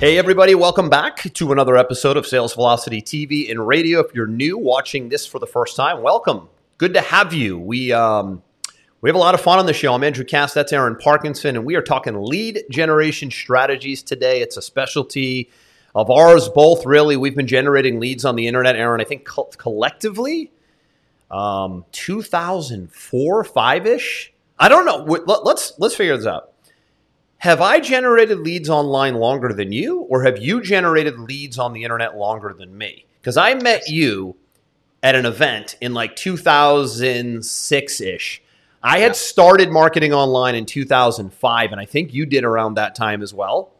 Hey, everybody, welcome back to another episode of Sales Velocity TV and radio. If you're new watching this for the first time, welcome. Good to have you. We, um, we have a lot of fun on the show. I'm Andrew Cass, that's Aaron Parkinson, and we are talking lead generation strategies today. It's a specialty of ours, both really. We've been generating leads on the internet, Aaron, I think co- collectively, um, 2004, 5 ish. I don't know. Let's, let's figure this out have I generated leads online longer than you, or have you generated leads on the internet longer than me? Because I met you at an event in like 2006 ish. I had started marketing online in 2005, and I think you did around that time as well.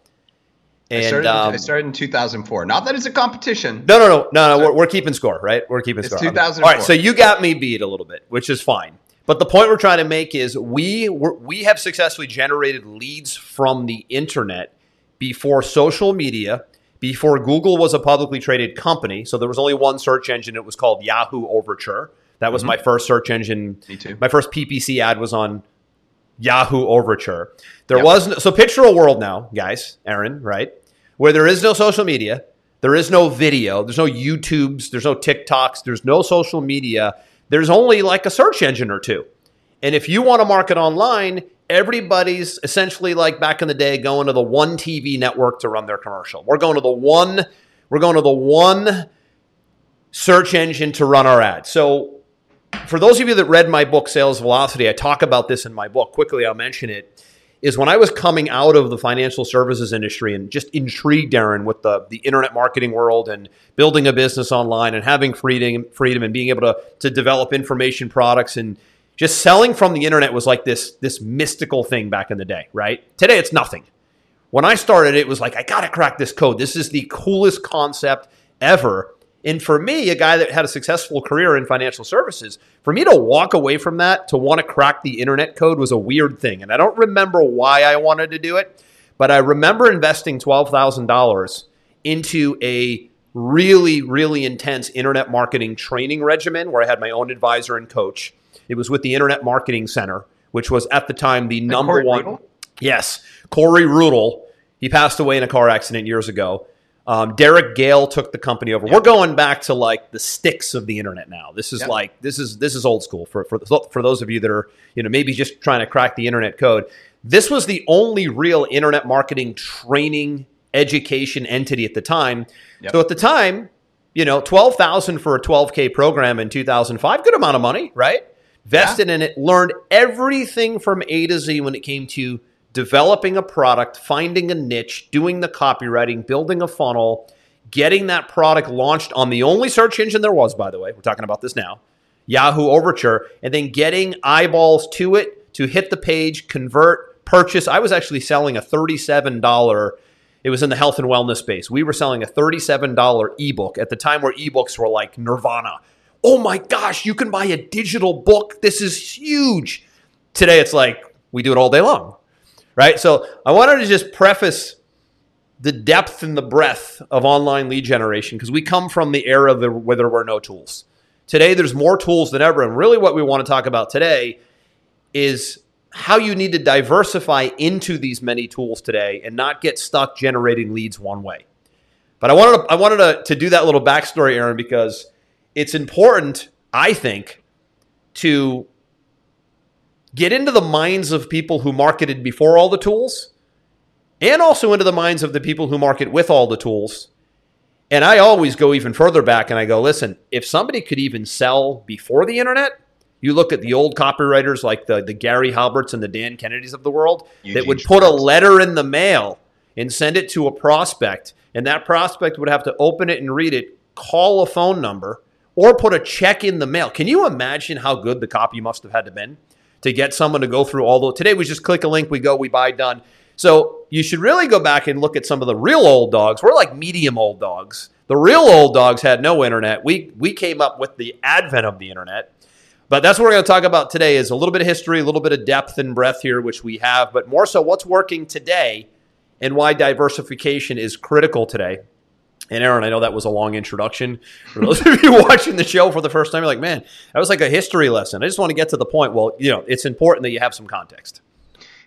And, I, started, um, I started in 2004. Not that it's a competition. No, no, no, no, no. We're, we're keeping score, right? We're keeping it's score. 2004. All right, so you got me beat a little bit, which is fine. But the point we're trying to make is we we have successfully generated leads from the internet before social media, before Google was a publicly traded company. So there was only one search engine. It was called Yahoo Overture. That was mm-hmm. my first search engine. Me too. My first PPC ad was on Yahoo Overture. There yep. was no, so picture a world now, guys, Aaron, right, where there is no social media, there is no video, there's no YouTubes, there's no TikToks, there's no social media there's only like a search engine or two. And if you want to market online, everybody's essentially like back in the day going to the one TV network to run their commercial. We're going to the one we're going to the one search engine to run our ads. So for those of you that read my book Sales Velocity, I talk about this in my book. Quickly, I'll mention it is when I was coming out of the financial services industry and just intrigued, Aaron, with the, the internet marketing world and building a business online and having freedom, freedom and being able to, to develop information products and just selling from the internet was like this, this mystical thing back in the day, right? Today, it's nothing. When I started, it was like, I got to crack this code. This is the coolest concept ever. And for me, a guy that had a successful career in financial services, for me to walk away from that to want to crack the internet code was a weird thing. And I don't remember why I wanted to do it, but I remember investing $12,000 into a really, really intense internet marketing training regimen where I had my own advisor and coach. It was with the Internet Marketing Center, which was at the time the number Corey one. Rudl? Yes, Corey Rudl. He passed away in a car accident years ago. Um, Derek Gehl took the company over. Yep. We're going back to like the sticks of the internet now. This is yep. like this is this is old school for for for those of you that are you know maybe just trying to crack the internet code. This was the only real internet marketing training education entity at the time. Yep. So at the time, you know, twelve thousand for a twelve k program in two thousand five, good amount of money, right? Vested yeah. in it, learned everything from A to Z when it came to developing a product, finding a niche, doing the copywriting, building a funnel, getting that product launched on the only search engine there was, by the way. We're talking about this now Yahoo Overture, and then getting eyeballs to it to hit the page, convert, purchase. I was actually selling a $37. It was in the health and wellness space. We were selling a $37 ebook at the time where ebooks were like nirvana. Oh my gosh, you can buy a digital book. This is huge. Today it's like we do it all day long right? So I wanted to just preface the depth and the breadth of online lead generation because we come from the era where there were no tools. Today, there's more tools than ever. And really, what we want to talk about today is how you need to diversify into these many tools today and not get stuck generating leads one way. But I wanted to, I wanted to, to do that little backstory, Aaron, because it's important, I think, to get into the minds of people who marketed before all the tools and also into the minds of the people who market with all the tools. And I always go even further back and I go, listen, if somebody could even sell before the internet, you look at the old copywriters like the, the Gary Halberts and the Dan Kennedys of the world Eugene that would put a letter in the mail and send it to a prospect. And that prospect would have to open it and read it, call a phone number, or put a check in the mail. Can you imagine how good the copy must have had to been? To get someone to go through all the. Today we just click a link, we go, we buy, done. So you should really go back and look at some of the real old dogs. We're like medium old dogs The real old dogs had no internet. We we came up with the advent of the internet. But that's what we're going to talk about today is a little bit of history, a little bit of depth and breadth here, which we have, but more so what's working today and why diversification is critical today. And Aaron, I know that was a long introduction. For those of you watching the show for the first time, you're like, man, that was like a history lesson. I just want to get to the point. Well, you know, it's important that you have some context.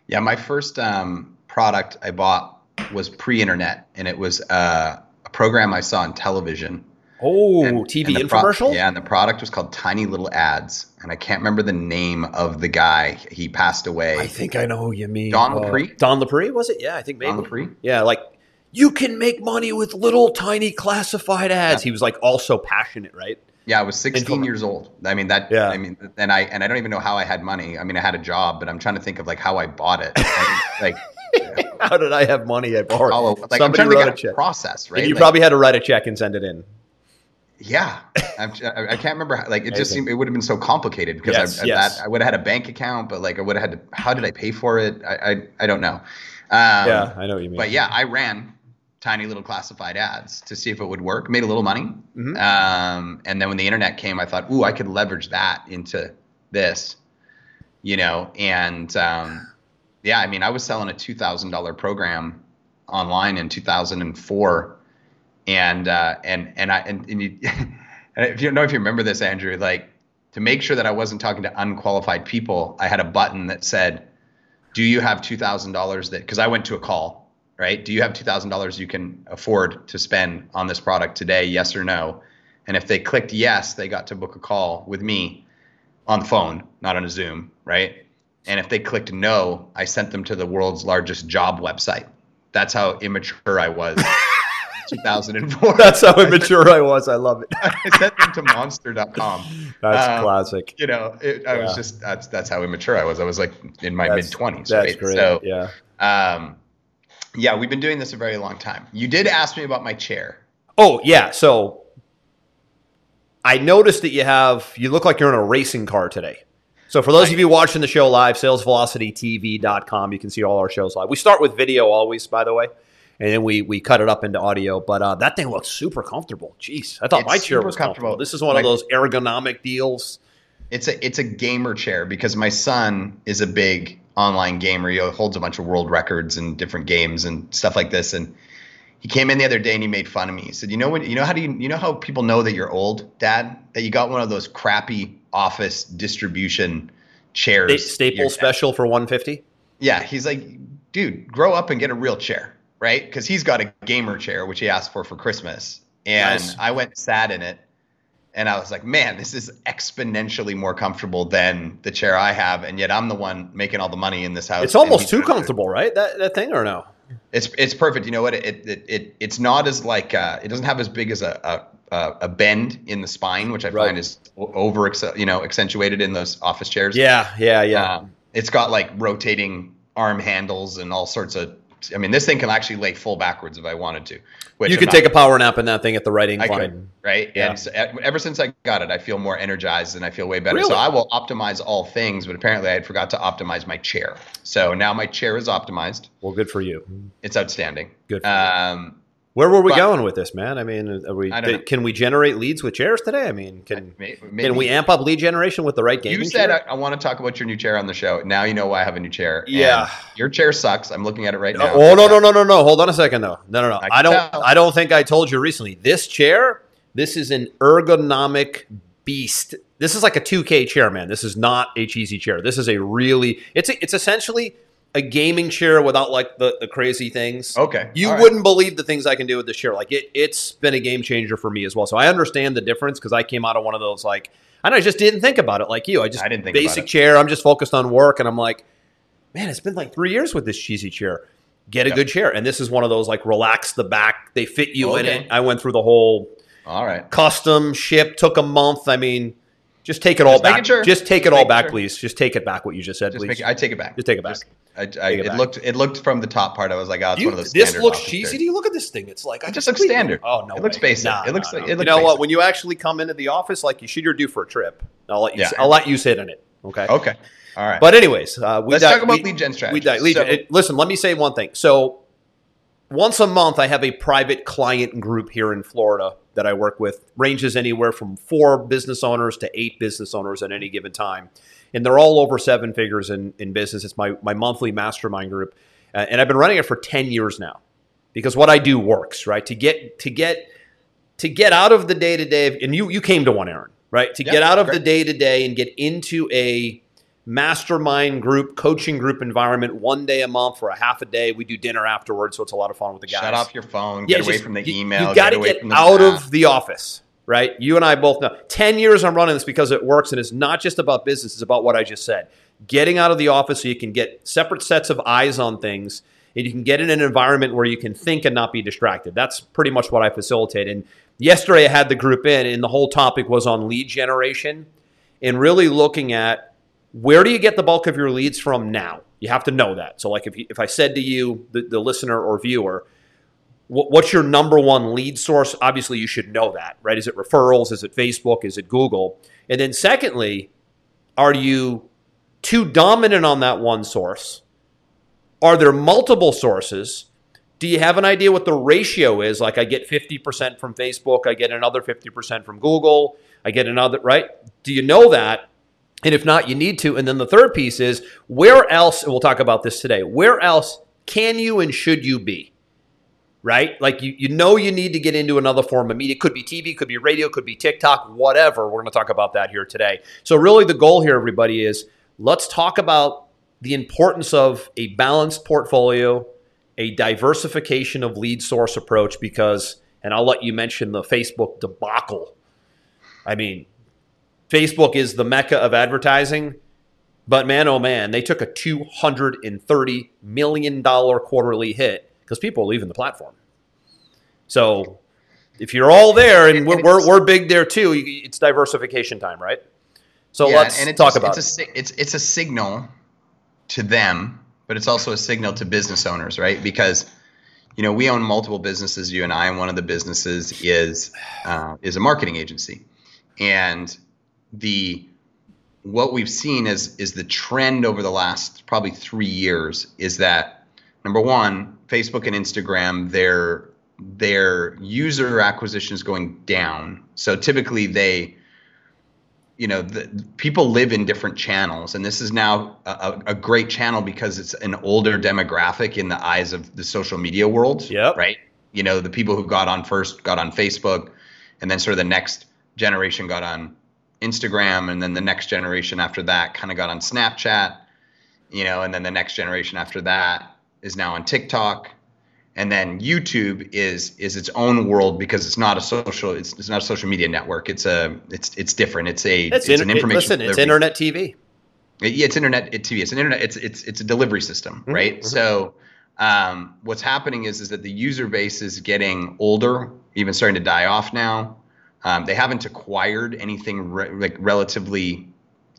Yeah, my first um, product I bought was pre-internet, and it was uh, a program I saw on television. Oh, and, TV and infomercial? Pro- yeah, and the product was called Tiny Little Ads, and I can't remember the name of the guy. He passed away. I think I know who you mean. Don uh, Lapre. Don Lapre was it? Yeah, I think maybe. Don Lapre. Yeah, like you can make money with little tiny classified ads. Yeah. He was like also passionate, right? Yeah, I was 16 years old. I mean that. Yeah. I mean, and I and I don't even know how I had money. I mean, I had a job, but I'm trying to think of like how I bought it. like, how did I have money? I borrowed. Like, Somebody wrote a check. Process, right? And you like, probably had to write a check and send it in. Yeah, I'm, I can not remember. How, like, it just seemed it would have been so complicated because yes, I, yes. That, I would have had a bank account, but like I would have had to. How did I pay for it? I I, I don't know. Um, yeah, I know what you mean. But yeah, I ran tiny little classified ads to see if it would work. Made a little money, mm-hmm. um, and then when the internet came, I thought, ooh, I could leverage that into this, you know. And um, yeah, I mean, I was selling a two thousand dollar program online in two thousand and four, and uh, and and I and, and you, if you know if you remember this, Andrew, like to make sure that I wasn't talking to unqualified people, I had a button that said, "Do you have two thousand dollars?" That because I went to a call right? Do you have $2,000 you can afford to spend on this product today? Yes or no? And if they clicked yes, they got to book a call with me on the phone, not on a Zoom, right? And if they clicked no, I sent them to the world's largest job website. That's how immature I was. 2004. That's how immature I was. I love it. I sent them to monster.com. That's um, classic. You know, it, I yeah. was just that's that's how immature I was. I was like in my mid 20s. That's right? great. So, yeah. Um, yeah, we've been doing this a very long time. You did ask me about my chair. Oh, yeah. So I noticed that you have, you look like you're in a racing car today. So for those of you watching the show live, salesvelocitytv.com, you can see all our shows live. We start with video always, by the way, and then we we cut it up into audio. But uh, that thing looks super comfortable. Jeez, I thought it's my chair was comfortable. comfortable. This is one like, of those ergonomic deals. It's a it's a gamer chair because my son is a big online gamer. He holds a bunch of world records and different games and stuff like this. And he came in the other day and he made fun of me. He said, "You know what? You know how do you you know how people know that you're old, Dad? That you got one of those crappy office distribution chairs, staple special for 150." Yeah, he's like, "Dude, grow up and get a real chair." Right? Because he's got a gamer chair, which he asked for for Christmas. And nice. I went sat in it and I was like, man, this is exponentially more comfortable than the chair I have, and yet I'm the one making all the money in this house. It's almost too comfortable, right? That that thing or no? It's it's perfect. You know what? It it, it it's not as like uh, it doesn't have as big as a, a a bend in the spine, which I right. find is over you know accentuated in those office chairs. Yeah, yeah, yeah. Um, it's got like rotating arm handles and all sorts of I mean, this thing can actually lay full backwards if I wanted to. you could take a power nap in that thing at the right incline. Could, right? Yeah. And so, ever since I got it, I feel more energized and I feel way better. Really? So I will optimize all things, but apparently I had forgot to optimize my chair. So now my chair is optimized. Well, good for you. It's outstanding. Good. um, where were we but, going with this, man? I mean, we, can we generate leads with chairs today? I mean, can maybe, can we amp up lead generation with the right gaming? You said I, I, want to talk about your new chair on the show. Now you know why I have a new chair. Yeah, your chair sucks. I'm looking at it right uh, now. Oh no no no no no! Hold on a second though. No no no. I, I don't tell. I don't think I told you recently. This chair, this is an ergonomic beast. This is like a 2K chair, man. This is not a cheesy chair. This is a really it's a, it's essentially a gaming chair without like the, the crazy things. Okay. You wouldn't believe the things I can do with this chair. Like it it's been a game changer for me as well. So I understand the difference because I came out of one of those like and I just didn't think about it like you. I just I didn't think basic chair. I'm just focused on work and I'm like, man, it's been like three years with this cheesy chair. Get a yep. good chair. And this is one of those like relax the back. They fit you okay. in it. I went through the whole all right. Custom ship took a month. I mean, just take it all just back. Sure. Just take it all back, sure. please. Just take it back. What you just said, just please. It, I take it back. Just take it back. Just, I, I, it, it looked it looked from the top part. I was like, oh, it's you, one of those. This looks cheesy. Do you look at this thing? It's like it just looks standard. Oh no, it looks basic. Nah, it looks nah, like it looks. You know basic. what? When you actually come into the office, like you should, you're due for a trip. I'll let you. Yeah. I'll let you sit in it. Okay. Okay. All right. But anyways, uh, we let's di- talk about we, lead gen strategy. We di- lead so, gen. Listen, let me say one thing. So once a month, I have a private client group here in Florida that I work with. Ranges anywhere from four business owners to eight business owners at any given time, and they're all over seven figures in in business. It's my my monthly mastermind group, uh, and I've been running it for ten years now, because what I do works. Right to get to get to get out of the day to day, and you you came to one, Aaron, right? To get out of great. the day to day and get into a mastermind group, coaching group environment one day a month for a half a day. We do dinner afterwards, so it's a lot of fun with the guys. Shut off your phone. Get yeah, away just, from the you, email. You got to get, get out of the office, right? You and I both know. Ten years I'm running this because it works, and it's not just about business. It's about what I just said. Getting out of the office so you can get separate sets of eyes on things, and you can get in an environment where you can think and not be distracted. That's pretty much what I facilitate. And yesterday I had the group in, and the whole topic was on lead generation and really looking at where do you get the bulk of your leads from now? You have to know that. So, like if, you, if I said to you, the, the listener or viewer, what, what's your number one lead source? Obviously, you should know that, right? Is it referrals? Is it Facebook? Is it Google? And then, secondly, are you too dominant on that one source? Are there multiple sources? Do you have an idea what the ratio is? Like, I get 50% from Facebook, I get another 50% from Google, I get another, right? Do you know that? And if not, you need to. And then the third piece is where else, and we'll talk about this today, where else can you and should you be? Right? Like you, you know you need to get into another form of media. It could be TV, could be radio, could be TikTok, whatever. We're going to talk about that here today. So really the goal here, everybody, is let's talk about the importance of a balanced portfolio, a diversification of lead source approach, because, and I'll let you mention the Facebook debacle. I mean, Facebook is the mecca of advertising, but man, oh man, they took a $230 million quarterly hit because people are leaving the platform. So if you're all there, and we're, we're, we're big there too, it's diversification time, right? So yeah, let's and it's, talk about it's a, it's, it's a signal to them, but it's also a signal to business owners, right? Because you know we own multiple businesses, you and I, and one of the businesses is uh, is a marketing agency, and the what we've seen is is the trend over the last probably three years is that number one, Facebook and Instagram, their their user acquisition is going down. So typically they you know the, people live in different channels and this is now a, a, great channel because it's an older demographic in the eyes of the social media world yep. right you know the people who got on first got on facebook and then sort of the next generation got on Instagram, and then the next generation after that kind of got on Snapchat, you know, and then the next generation after that is now on TikTok, and then YouTube is is its own world because it's not a social it's, it's not a social media network. It's a it's it's different. It's a it's, it's an information. It, listen, it's internet TV. It, yeah, it's internet TV. It's an internet. It's it's it's a delivery system, mm-hmm. right? Mm-hmm. So um, what's happening is is that the user base is getting older, even starting to die off now. Um, they haven't acquired anything re- like relatively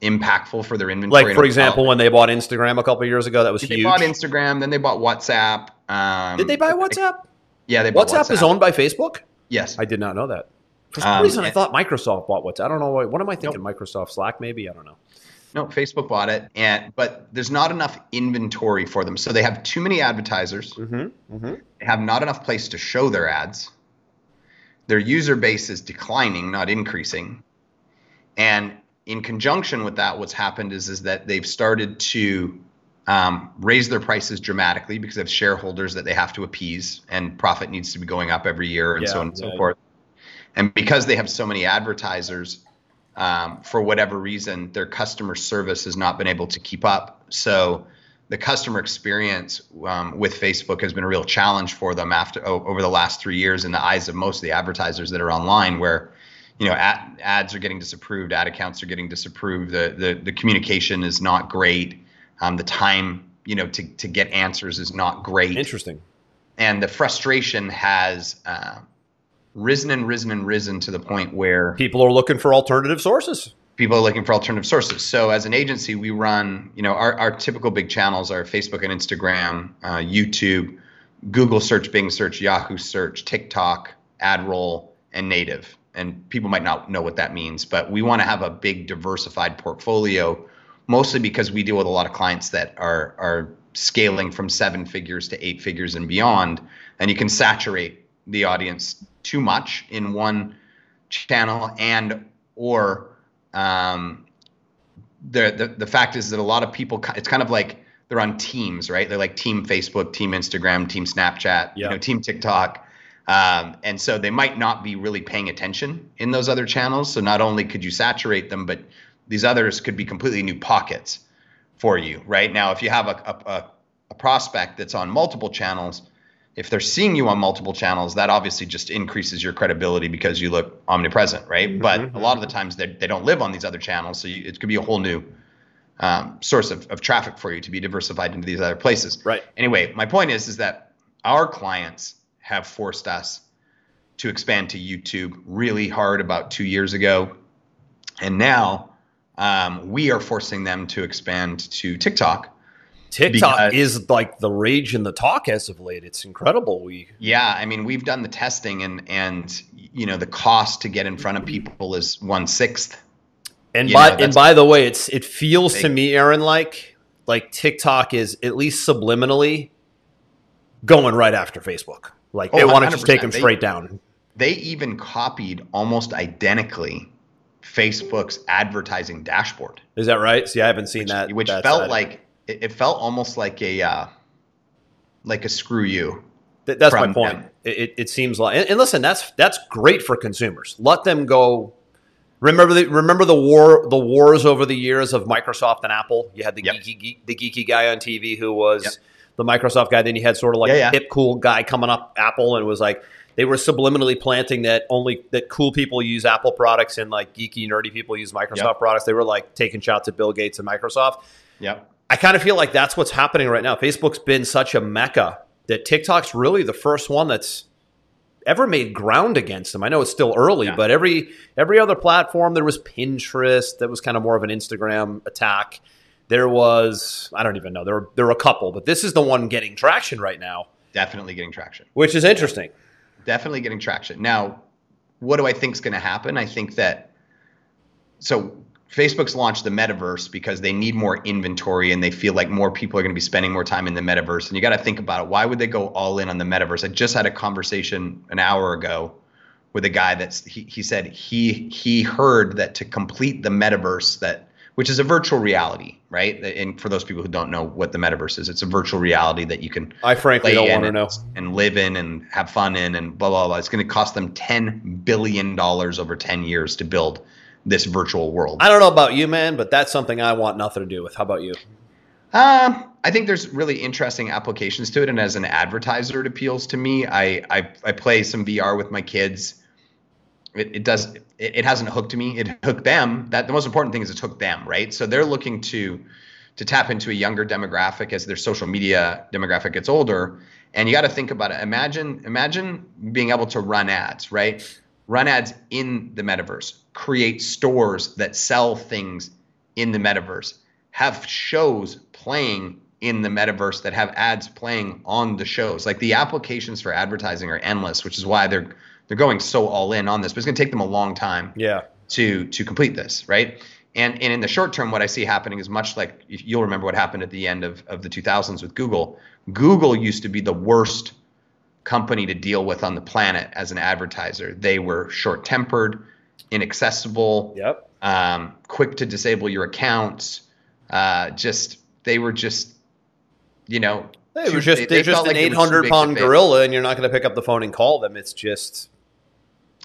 impactful for their inventory. Like for example, when they bought Instagram a couple years ago, that was they huge. They bought Instagram, then they bought WhatsApp. Um, did they buy WhatsApp? Yeah, they bought WhatsApp, WhatsApp, is owned by Facebook. Yes, I did not know that. For some um, reason, I thought Microsoft bought WhatsApp. I don't know what. What am I thinking? Nope. Microsoft Slack, maybe? I don't know. No, Facebook bought it, and but there's not enough inventory for them. So they have too many advertisers. Mm-hmm, mm-hmm. They have not enough place to show their ads their user base is declining, not increasing. And in conjunction with that, what's happened is, is that they've started to um, raise their prices dramatically because they have shareholders that they have to appease, and profit needs to be going up every year, and yeah, so on and yeah. so forth. And because they have so many advertisers, um, for whatever reason, their customer service has not been able to keep up. So the customer experience um, with Facebook has been a real challenge for them after over the last three years in the eyes of most of the advertisers that are online, where you know ad, ads are getting disapproved, ad accounts are getting disapproved, the the, the communication is not great, um, the time you know to to get answers is not great. Interesting. And the frustration has uh, risen and risen and risen to the point where people are looking for alternative sources people are looking for alternative sources. So as an agency, we run, you know, our, our typical big channels are Facebook and Instagram, uh, YouTube, Google search, Bing search, Yahoo search, TikTok, AdRoll, and native. And people might not know what that means, but we want to have a big diversified portfolio, mostly because we deal with a lot of clients that are are scaling from seven figures to eight figures and beyond, and you can saturate the audience too much in one channel and or um, the, the the fact is that a lot of people it's kind of like they're on teams right? They're like team facebook team instagram team snapchat you know team tiktok. Um, and so they might not be really paying attention in those other channels. So not only could you saturate them but these others could be completely new pockets for you right? Now if you have a, a, a prospect that's on multiple channels if they're seeing you on multiple channels, that obviously just increases your credibility because you look omnipresent, right? Mm-hmm. But a lot of the times they, they don't live on these other channels, so you, it could be a whole new um, source of, of traffic for you to be diversified into these other places. Right. Anyway, my point is is that our clients have forced us to expand to YouTube really hard about two years ago, and now um, we are forcing them to expand to TikTok TikTok because, is like the rage and the talk as of late. It's incredible. We yeah, I mean, we've done the testing, and and you know the cost to get in front of people is one sixth. And you by know, and by the way, it's it feels big. to me, Aaron, like like TikTok is at least subliminally going right after Facebook. Like oh, they want to just take them they, straight down. They even copied almost identically Facebook's advertising dashboard. Is that right? See, I haven't seen which, that. Which that felt side. like it, it felt almost like a uh, like a screw you. Th- that's my point. It, it, seems like, and, and, listen, that's that's great for consumers. Let them go. Remember the remember the war the wars over the years of Microsoft and Apple. You had the yep. geeky geek, the geeky guy on TV who was yep. the Microsoft guy. Then you had sort of like yeah, yeah. hip cool guy coming up Apple and was like they were subliminally planting that only that cool people use Apple products and like geeky nerdy people use Microsoft yep. products. They were like taking shots at Bill Gates and Microsoft. Yep. I kind of feel like that's what's happening right now. Facebook's been such a mecca that TikTok's really the first one that's ever made ground against them. I know it's still early, yeah. but every every other platform there was Pinterest that was kind of more of an Instagram attack. There was I don't even know. There were there were a couple, but this is the one getting traction right now. Definitely getting traction. Which is interesting. Definitely getting traction. Now, what do I think is going to happen? I think that so Facebook's launched the metaverse because they need more inventory and they feel like more people are going to be spending more time in the metaverse. And you got to think about it. Why would they go all in on the metaverse? I just had a conversation an hour ago with a guy that's he, he said he he heard that to complete the metaverse that which is a virtual reality, right? And for those people who don't know what the metaverse is, it's a virtual reality that you can I frankly don't want to know and live in and have fun in and blah blah blah. It's going to cost them ten billion dollars over ten years to build this virtual world. I don't know about you, man, but that's something I want nothing to do with. How about you? Um, I think there's really interesting applications to it, and as an advertiser, it appeals to me. I I, I play some VR with my kids. It, it does. It, it hasn't hooked me. It hooked them. That the most important thing is it's hooked them, right? So they're looking to to tap into a younger demographic as their social media demographic gets older. And you got to think about it. Imagine imagine being able to run ads, right? Run ads in the metaverse create stores that sell things in the metaverse, have shows playing in the metaverse that have ads playing on the shows. Like the applications for advertising are endless, which is why they're they're going so all in on this. But it's going to take them a long time. Yeah. To to complete this, right? And and in the short term, what I see happening is much like you'll remember what happened at the end of, of the 2000s with Google. Google used to be the worst company to deal with on the planet as an advertiser. They were short tempered inaccessible, yep. um, quick to disable your accounts. Uh, just they were just, you know, they were just they, are just an like eight hundred pound gorilla, and you're not going to pick up the phone and call them. It's just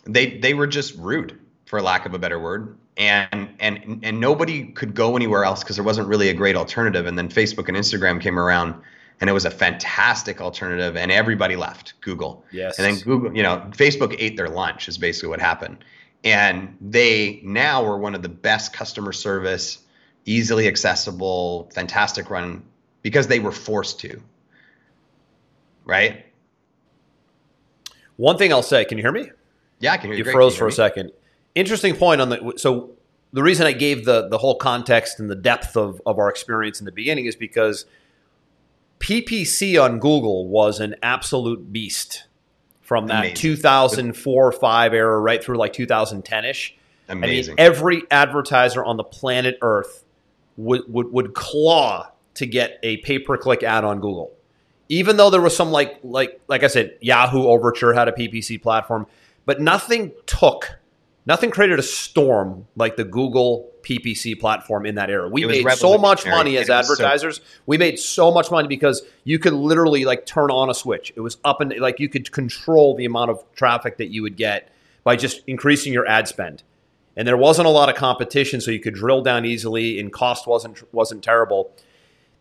they they were just rude, for lack of a better word, and and and nobody could go anywhere else because there wasn't really a great alternative. And then Facebook and Instagram came around and it was a fantastic alternative and everybody left google yes and then google you know facebook ate their lunch is basically what happened and they now are one of the best customer service, easily accessible, fantastic run because they were forced to. Right? One thing I'll say, can you hear me? Yeah, I can hear you. You froze for a second. Interesting point on the so the reason I gave the the whole context and the depth of, of our experience in the beginning is because PPC on Google was an absolute beast from that Amazing. 2004 5 era right through like 2010 ish. Amazing. I mean, every advertiser on the planet Earth would, would, would claw to get a pay per click ad on Google. Even though there was some like like like I said, Yahoo Overture had a PPC platform, but nothing took, nothing created a storm like the Google PPC platform in that era. We made so much money as advertisers. So- we made so much money because you could literally like turn on a switch. It was up and like you could control the amount of traffic that you would get by just increasing your ad spend and there wasn't a lot of competition, so you could drill down easily, and cost wasn't wasn't terrible.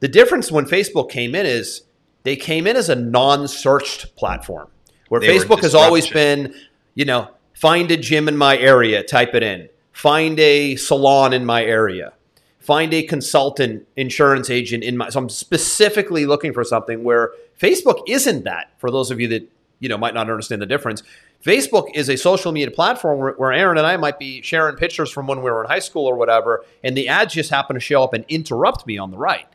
The difference when Facebook came in is they came in as a non-searched platform, where they Facebook has always been, you know, find a gym in my area, type it in, find a salon in my area, find a consultant, insurance agent in my. So I'm specifically looking for something where Facebook isn't that. For those of you that you know might not understand the difference, Facebook is a social media platform where, where, Aaron and I might be sharing pictures from when we were in high school or whatever, and the ads just happen to show up and interrupt me on the right.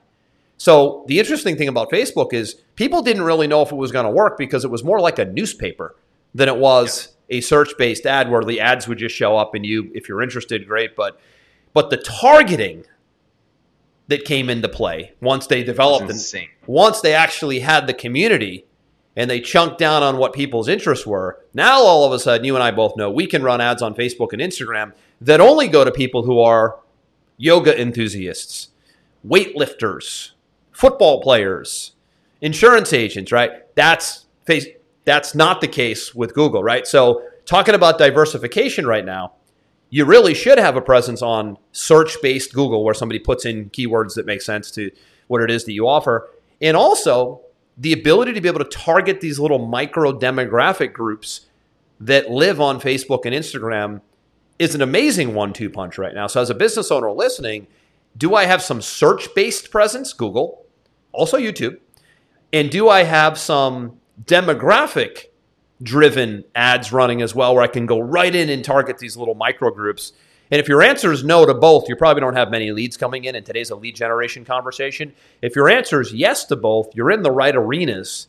So the interesting thing about Facebook is people didn't really know if it was going to work because it was more like a newspaper than it was a search-based ad where the ads would just show up and you, if you're interested, great. But but the targeting that came into play once they developed and once they actually had the community and they chunked down on what people's interests were. Now, all of a sudden, you and I both know we can run ads on Facebook and Instagram that only go to people who are yoga enthusiasts, weightlifters, football players, insurance agents, right? That's face that's not the case with Google, right? So, talking about diversification right now, you really should have a presence on search-based Google where somebody puts in keywords that make sense to what it is that you offer. And also, the ability to be able to target these little micro demographic groups that live on Facebook and Instagram is an amazing one two punch right now. So, as a business owner listening, do I have some search based presence? Google, also YouTube. And do I have some demographic driven ads running as well where I can go right in and target these little micro groups and if your answer is no to both, you probably don't have many leads coming in, and today's a lead generation conversation. If your answer is yes to both, you're in the right arenas.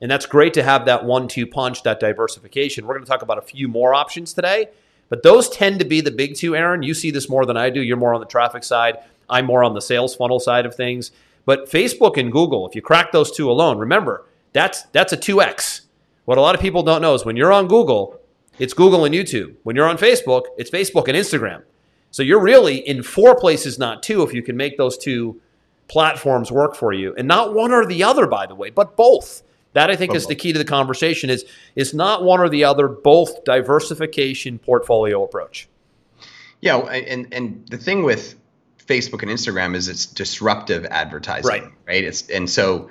And that's great to have that one two punch, that diversification. We're going to talk about a few more options today, but those tend to be the big two, Aaron. You see this more than I do. You're more on the traffic side, I'm more on the sales funnel side of things. But Facebook and Google, if you crack those two alone, remember, that's that's a 2x. What a lot of people don't know is when you're on Google, it's Google and YouTube. When you're on Facebook, it's Facebook and Instagram. So you're really in four places, not two, if you can make those two platforms work for you. And not one or the other, by the way, but both. That I think is the key to the conversation is is not one or the other, both diversification portfolio approach. Yeah, and and the thing with Facebook and Instagram is it's disruptive advertising, right? Right. It's and so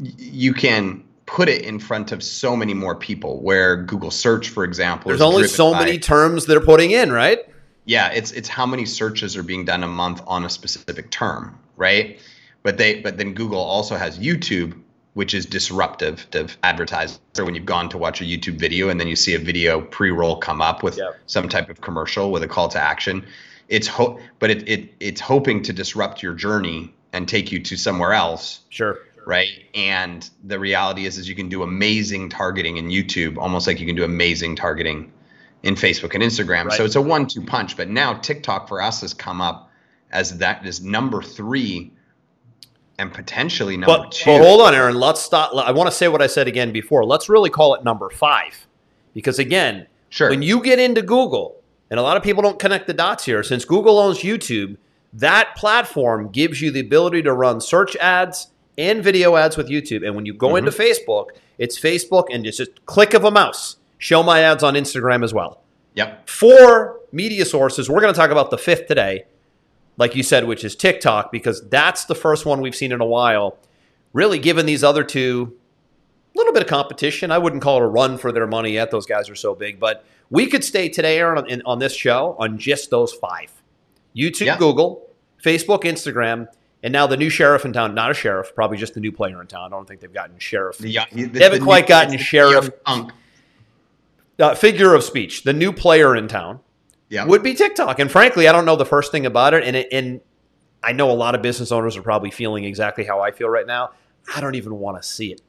you can put it in front of so many more people. Where Google search, for example, there's only so by, many terms they're putting in, right? Yeah, it's it's how many searches are being done a month on a specific term, right? But they but then Google also has YouTube, which is disruptive to advertising. So when you've gone to watch a YouTube video and then you see a video pre-roll come up with yep. some type of commercial with a call to action, it's hope but it, it it's hoping to disrupt your journey and take you to somewhere else. Sure right? And the reality is, is you can do amazing targeting in YouTube, almost like you can do amazing targeting in Facebook and Instagram. Right. So it's a one-two punch. But now TikTok for us has come up as that is number three and potentially number but, two. But hold on, Aaron. Let's stop. I want to say what I said again before. Let's really call it number five, because again, sure. when you get into Google, and a lot of people don't connect the dots here, since Google owns YouTube, that platform gives you the ability to run search ads and video ads with YouTube. And when you go mm-hmm. into Facebook, it's Facebook and it's just click of a mouse. Show my ads on Instagram as well. Yep. Four media sources. We're going to talk about the fifth today, like you said, which is TikTok, because that's the first one we've seen in a while. Really given these other two a little bit of competition. I wouldn't call it a run for their money yet. Those guys are so big. But we could stay today, Aaron, on, on this show on just those five YouTube, yeah. Google, Facebook, Instagram, and now the new sheriff in town, not a sheriff, probably just the new player in town. I don't think they've gotten sheriff. The, the, they haven't the quite new, gotten sheriff. Uh, figure of speech. The new player in town yeah. would be TikTok. And frankly, I don't know the first thing about it. And, it, and I know a lot of business owners are probably feeling exactly how I feel right now. I don't even want to see it.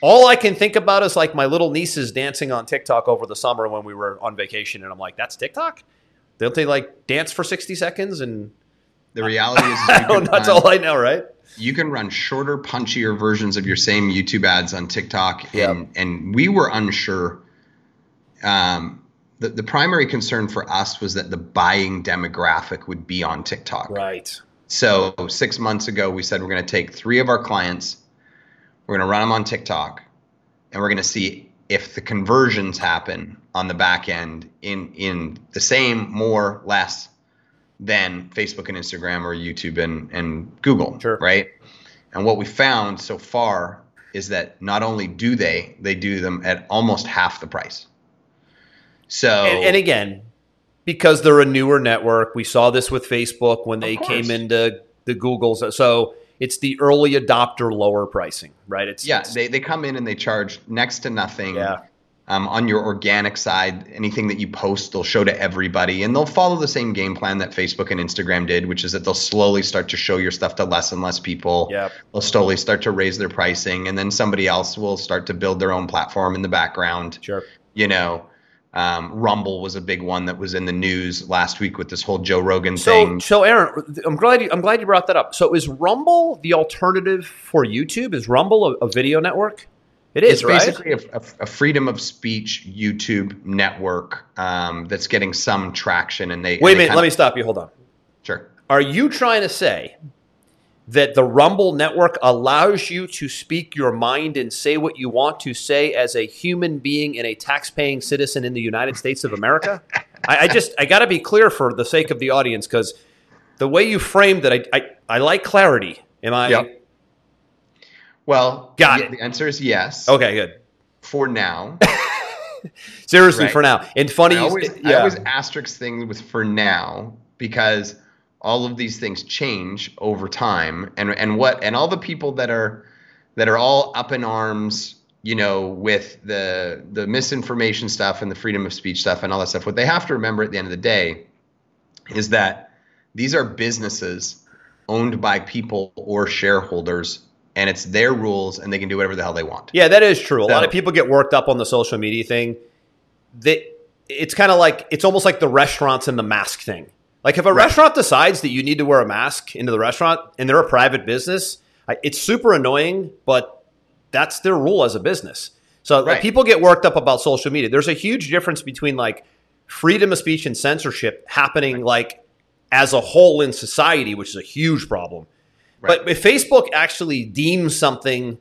All I can think about is like my little nieces dancing on TikTok over the summer when we were on vacation. And I'm like, that's TikTok? Don't they like dance for 60 seconds and the reality is, that's all I know, right? You can run shorter, punchier versions of your same YouTube ads on TikTok, and yep. and we were unsure. Um, the, the primary concern for us was that the buying demographic would be on TikTok. Right. So six months ago, we said we're going to take three of our clients, we're going to run them on TikTok, and we're going to see if the conversions happen on the back end in in the same, more, less than Facebook and Instagram or YouTube and, and Google. Sure. Right. And what we found so far is that not only do they, they do them at almost half the price. So and, and again, because they're a newer network, we saw this with Facebook when they came into the Googles. So it's the early adopter lower pricing, right? It's yeah, it's, they, they come in and they charge next to nothing. Yeah. Um, on your organic side, anything that you post, they'll show to everybody, and they'll follow the same game plan that Facebook and Instagram did, which is that they'll slowly start to show your stuff to less and less people. Yep. They'll slowly start to raise their pricing, and then somebody else will start to build their own platform in the background. Sure. You know, um, Rumble was a big one that was in the news last week with this whole Joe Rogan so, thing. So, Aaron, I'm glad you, I'm glad you brought that up. So, is Rumble the alternative for YouTube? Is Rumble a, a video network? It is, it's right? basically a, a, freedom of speech YouTube network um, that's getting some traction. And they wait a minute. Let of, me stop you. Hold on. Sure. Are you trying to say that the Rumble network allows you to speak your mind and say what you want to say as a human being and a tax-paying citizen in the United States of America? I, I, just I got to be clear for the sake of the audience because the way you framed it, I, I, I like clarity. Am I? Yep. Well, got it. The answer is yes. Okay, good. For now. Seriously, right? for now. And funny, I always, yeah. I always asterisk things with for now because all of these things change over time, and and what and all the people that are that are all up in arms, you know, with the the misinformation stuff and the freedom of speech stuff and all that stuff. What they have to remember at the end of the day is that these are businesses owned by people or shareholders and it's their rules and they can do whatever the hell they want. Yeah, that is true. A lot of people get worked up on the social media thing. That it's kind of like it's almost like the restaurants and the mask thing. Like if a right. restaurant decides that you need to wear a mask into the restaurant and they're a private business, it's super annoying, but that's their rule as a business. So right. like, people get worked up about social media. There's a huge difference between like freedom of speech and censorship happening right. like as a whole in society, which is a huge problem Right. But if Facebook actually deems something,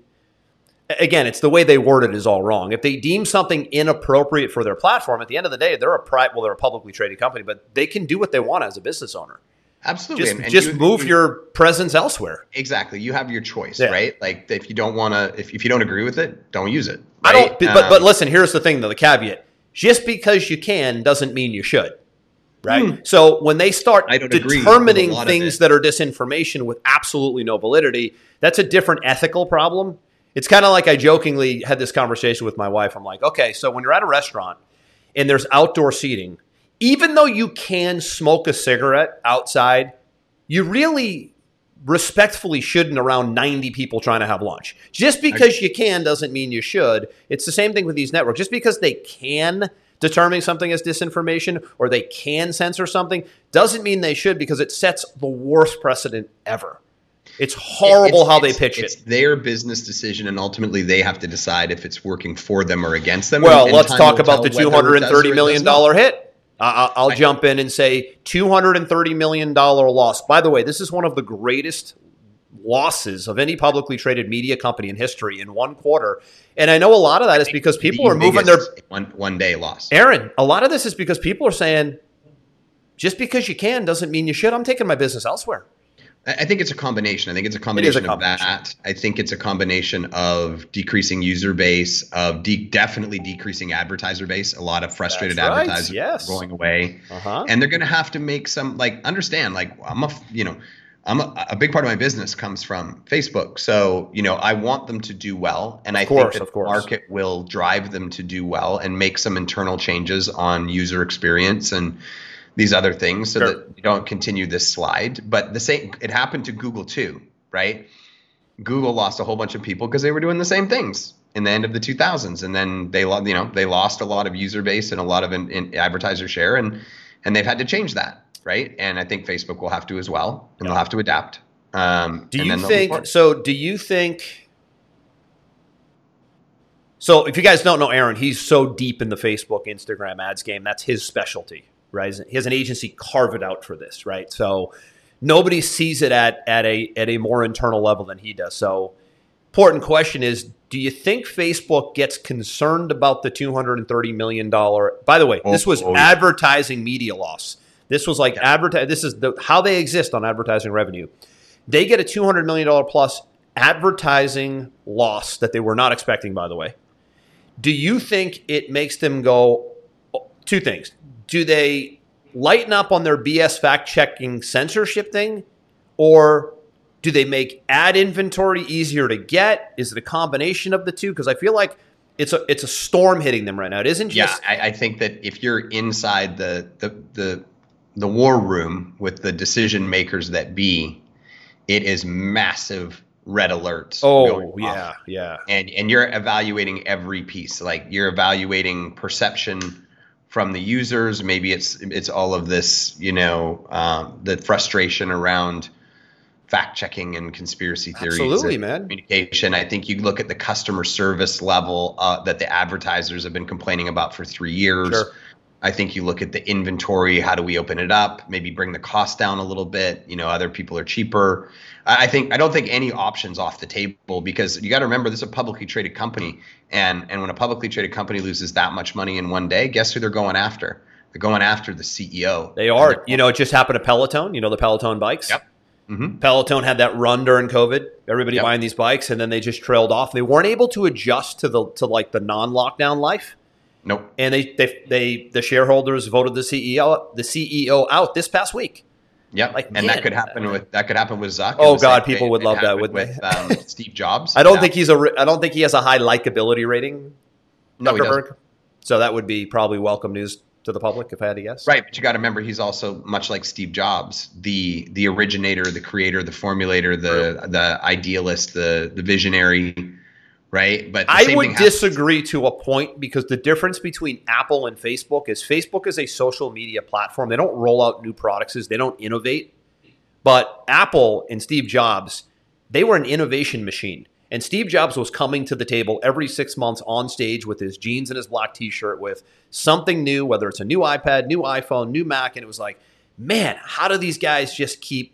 again, it's the way they word it is all wrong. If they deem something inappropriate for their platform, at the end of the day, they're a private, well, they're a publicly traded company, but they can do what they want as a business owner. Absolutely. Just, and, and just you, move you, your presence elsewhere. Exactly. You have your choice, yeah. right? Like if you don't want to, if, if you don't agree with it, don't use it. Right? I don't. But, um, but listen, here's the thing, though. The caveat: just because you can doesn't mean you should right? Hmm. So when they start determining things that are disinformation with absolutely no validity, that's a different ethical problem. It's kind of like I jokingly had this conversation with my wife. I'm like, okay, so when you're at a restaurant and there's outdoor seating, even though you can smoke a cigarette outside, you really respectfully shouldn't around 90 people trying to have lunch. Just because you can doesn't mean you should. It's the same thing with these networks. Just because they can determining something as disinformation or they can censor something doesn't mean they should because it sets the worst precedent ever. It's horrible it's, how they pitch it. It's their business decision, and ultimately they have to decide if it's working for them or against them. Well, and, let's talk about the two hundred and thirty million dollar hit. I'll jump in and say two hundred and thirty million dollar loss. By the way, this is one of the greatest losses of any publicly traded media company in history in one quarter. And I know a lot of that is because people are moving their one one day loss. Aaron, a lot of this is because people are saying just because you can doesn't mean you should. I'm taking my business elsewhere. I think it's a combination. I think it's a combination, a combination. of that. I think it's a combination of decreasing user base, of de- definitely decreasing advertiser base. A lot of frustrated That's advertisers right. yes. going away, uh-huh. and they're going to have to make some like understand. Like I'm a you know I'm a, a, big part of my business comes from Facebook. So, you know, I want them to do well. And of I course, think the market will drive them to do well and make some internal changes on user experience and these other things so sure. that you don't continue this slide. But the same, it happened to Google too, right? Google lost a whole bunch of people because they were doing the same things in the end of the 2000s. And then they, you know, they lost a lot of user base and a lot of in, in advertiser share and, and they've had to change that right? And I think Facebook will have to as well, and yeah. they'll have to adapt. Um, do you think so? Do you think? So, if you guys don't know Aaron, he's so deep in the Facebook, Instagram ads game. That's his specialty, right? He has an agency carve it out for this, right? So, nobody sees it at at a at a more internal level than he does. So, important question is: Do you think Facebook gets concerned about the two hundred and thirty million dollar? By the way, oh, this was oh, advertising media loss. This was like advertise. This is the, how they exist on advertising revenue. They get a two hundred million dollar plus advertising loss that they were not expecting. By the way, do you think it makes them go oh, two things? Do they lighten up on their BS fact checking censorship thing, or do they make ad inventory easier to get? Is it a combination of the two? Because I feel like it's a it's a storm hitting them right now. It isn't just. Yeah, I, I think that if you're inside the the the the war room with the decision makers that be, it is massive red alerts. Oh yeah, off. yeah. And and you're evaluating every piece. Like you're evaluating perception from the users. Maybe it's it's all of this, you know, um, the frustration around fact checking and conspiracy theories. Absolutely, man. Communication. I think you look at the customer service level uh, that the advertisers have been complaining about for three years. Sure. I think you look at the inventory. How do we open it up? Maybe bring the cost down a little bit. You know, other people are cheaper. I think I don't think any options off the table because you got to remember this is a publicly traded company, and and when a publicly traded company loses that much money in one day, guess who they're going after? They're going after the CEO. They are. You know, it just happened to Peloton. You know the Peloton bikes. Yep. Mm-hmm. Peloton had that run during COVID. Everybody yep. buying these bikes, and then they just trailed off. They weren't able to adjust to the to like the non-lockdown life. Nope. And they, they, they, the shareholders voted the CEO, the CEO out this past week. Yeah, like, and man, that could happen with that could happen with Zuck. Oh God, people would love that, wouldn't with, um, Steve Jobs. I don't think he's a. I don't think he has a high likability rating. No, Zuckerberg. So that would be probably welcome news to the public if I had to guess. Right, but you got to remember he's also much like Steve Jobs, the the originator, the creator, the formulator, the the idealist, the the visionary right? But I would disagree to a point because the difference between Apple and Facebook is Facebook is a social media platform. They don't roll out new products, they don't innovate. But Apple and Steve Jobs, they were an innovation machine. And Steve Jobs was coming to the table every six months on stage with his jeans and his black t shirt with something new, whether it's a new iPad, new iPhone, new Mac. And it was like, man, how do these guys just keep.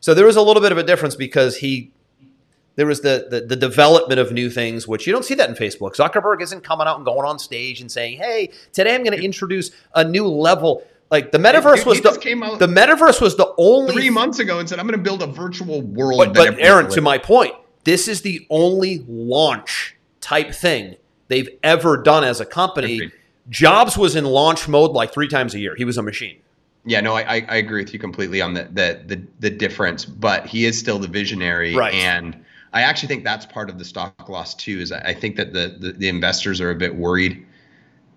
So there was a little bit of a difference because he there was the, the, the development of new things, which you don't see that in Facebook. Zuckerberg isn't coming out and going on stage and saying, "Hey, today I'm going to introduce a new level." Like the metaverse Dude, was the the metaverse was the only three months ago and said, "I'm going to build a virtual world." But, but Aaron, to my point, this is the only launch type thing they've ever done as a company. Agreed. Jobs was in launch mode like three times a year. He was a machine. Yeah, no, I, I agree with you completely on the, the the the difference, but he is still the visionary, right. and I actually think that's part of the stock loss too. Is I think that the, the, the investors are a bit worried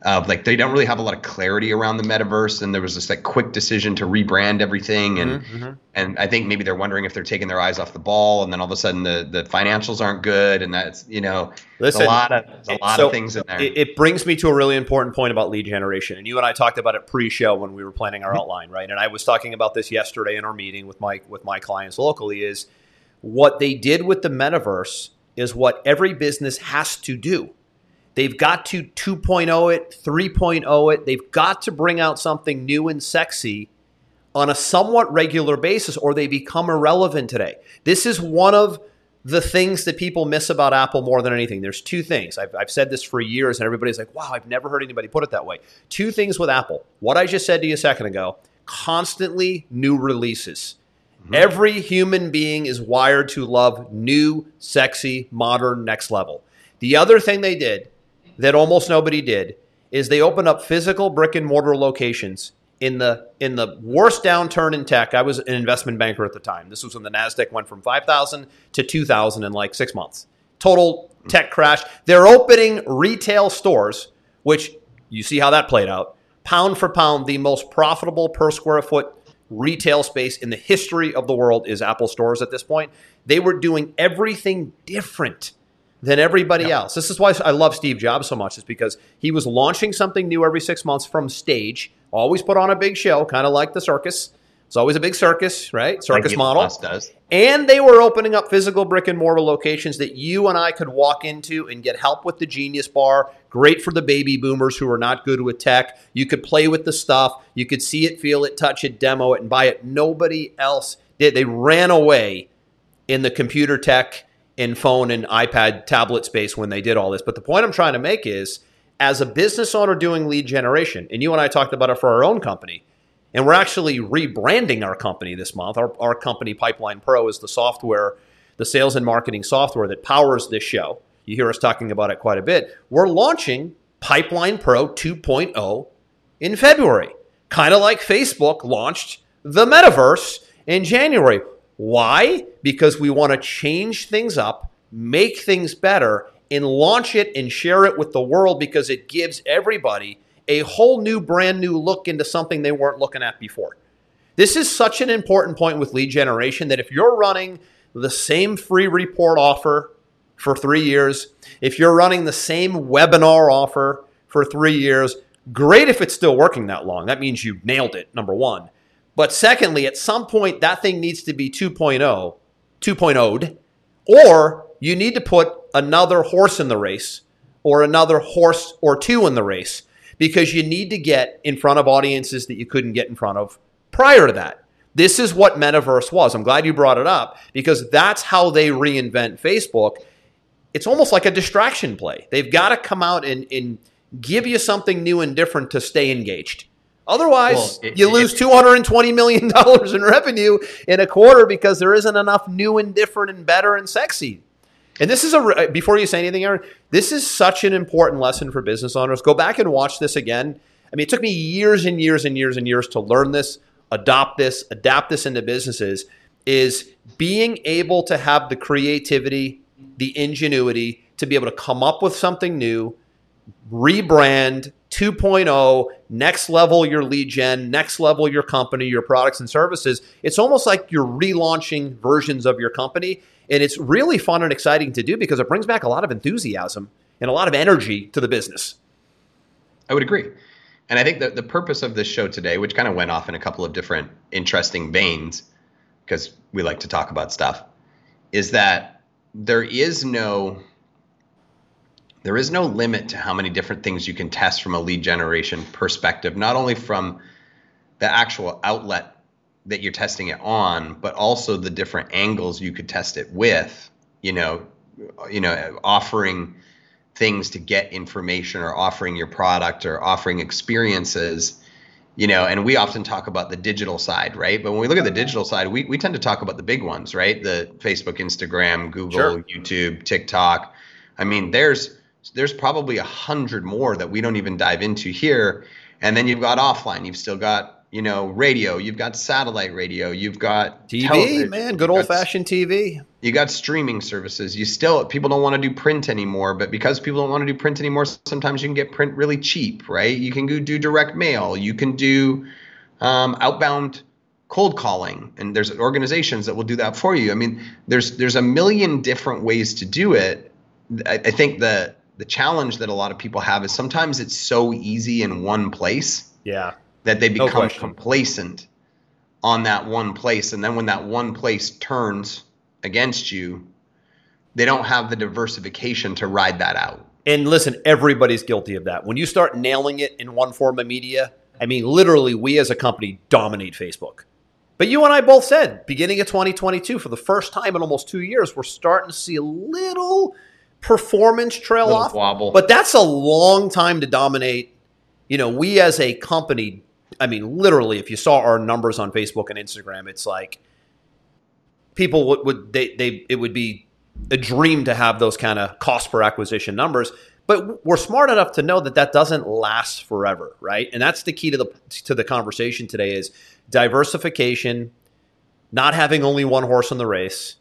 of like they don't really have a lot of clarity around the metaverse, and there was this like quick decision to rebrand everything, and mm-hmm, mm-hmm. and I think maybe they're wondering if they're taking their eyes off the ball, and then all of a sudden the the financials aren't good, and that's you know Listen, a lot of a lot so of things in there. It, it, brings me to a really important point about lead generation, and you and I talked about it pre-show when we were planning our mm-hmm. outline, right? And I was talking about this yesterday in our meeting with my with my clients locally. Is what they did with the metaverse is what every business has to do. They've got to 2.0 it, 3.0 it. They've got to bring out something new and sexy on a somewhat regular basis or they become irrelevant today. This is one of the things that people miss about Apple more than anything. There's two things. I've, I've said this for years, and everybody's like, wow, I've never heard anybody put it that way. Two things with Apple. What I just said to you a second ago constantly new releases. Mm-hmm. Every human being is wired to love new, sexy, modern, next level. The other thing they did that almost nobody did is they opened up physical brick and mortar locations in the in the worst downturn in tech. I was an investment banker at the time. This was when the Nasdaq went from 5,000 to 2,000 in like 6 months. Total tech crash. They're opening retail stores, which you see how that played out. Pound for pound, the most profitable per square foot retail space in the history of the world is Apple stores at this point. They were doing everything different than everybody yep. else. This is why I love Steve Jobs so much, is because he was launching something new every six months from stage, always put on a big show, kind of like the circus. It's always a big circus, right? Circus like model. Does. And they were opening up physical brick and mortar locations that you and I could walk into and get help with the Genius Bar. Great for the baby boomers who are not good with tech. You could play with the stuff. You could see it, feel it, touch it, demo it, and buy it. Nobody else did. They ran away in the computer tech and phone and iPad tablet space when they did all this. But the point I'm trying to make is as a business owner doing lead generation, and you and I talked about it for our own company, and we're actually rebranding our company this month. Our, our company, Pipeline Pro, is the software, the sales and marketing software that powers this show. You hear us talking about it quite a bit. We're launching Pipeline Pro 2.0 in February, kind of like Facebook launched the metaverse in January. Why? Because we want to change things up, make things better, and launch it and share it with the world because it gives everybody a whole new, brand new look into something they weren't looking at before. This is such an important point with lead generation that if you're running the same free report offer for three years, if you're running the same webinar offer for three years, great if it's still working that long. That means you nailed it, number one. But secondly, at some point, that thing needs to be 2.0, 2.0'd, or you need to put another horse in the race or another horse or two in the race because you need to get in front of audiences that you couldn't get in front of prior to that. This is what metaverse was. I'm glad you brought it up because that's how they reinvent Facebook. It's almost like a distraction play. They've got to come out and, and give you something new and different to stay engaged. Otherwise, well, it, you lose $220 million in revenue in a quarter because there isn't enough new and different and better and sexy. And this is a uh, before you say anything, Aaron. This is such an important lesson for business owners. Go back and watch this again. I mean, it took me years and years and years and years to learn this, adopt this, adapt this into businesses. Is being able to have the creativity, the ingenuity to be able to come up with something new, rebrand 2.0, next level your lead gen, next level your company, your products and services. It's almost like you're relaunching versions of your company and it's really fun and exciting to do because it brings back a lot of enthusiasm and a lot of energy to the business. I would agree. And I think that the purpose of this show today, which kind of went off in a couple of different interesting veins, because we like to talk about stuff, is that there is no there is no limit to how many different things you can test from a lead generation perspective, not only from the actual outlet that you're testing it on, but also the different angles you could test it with. You know, you know, offering things to get information or offering your product or offering experiences you know and we often talk about the digital side right but when we look at the digital side we, we tend to talk about the big ones right the facebook instagram google sure. youtube tiktok i mean there's there's probably a hundred more that we don't even dive into here and then you've got offline you've still got you know, radio, you've got satellite radio, you've got TV, television, man, good old fashioned TV. You got streaming services. You still people don't want to do print anymore, but because people don't want to do print anymore, sometimes you can get print really cheap, right? You can go do direct mail, you can do um, outbound cold calling, and there's organizations that will do that for you. I mean, there's there's a million different ways to do it. I, I think the the challenge that a lot of people have is sometimes it's so easy in one place. Yeah that they become no complacent on that one place. And then when that one place turns against you, they don't have the diversification to ride that out. And listen, everybody's guilty of that. When you start nailing it in one form of media, I mean, literally, we as a company dominate Facebook. But you and I both said, beginning of 2022, for the first time in almost two years, we're starting to see a little performance trail off. Wobble. But that's a long time to dominate. You know, we as a company I mean, literally, if you saw our numbers on Facebook and Instagram, it's like people would, would they, they it would be a dream to have those kind of cost per acquisition numbers. But we're smart enough to know that that doesn't last forever, right? And that's the key to the to the conversation today is diversification, not having only one horse in the race,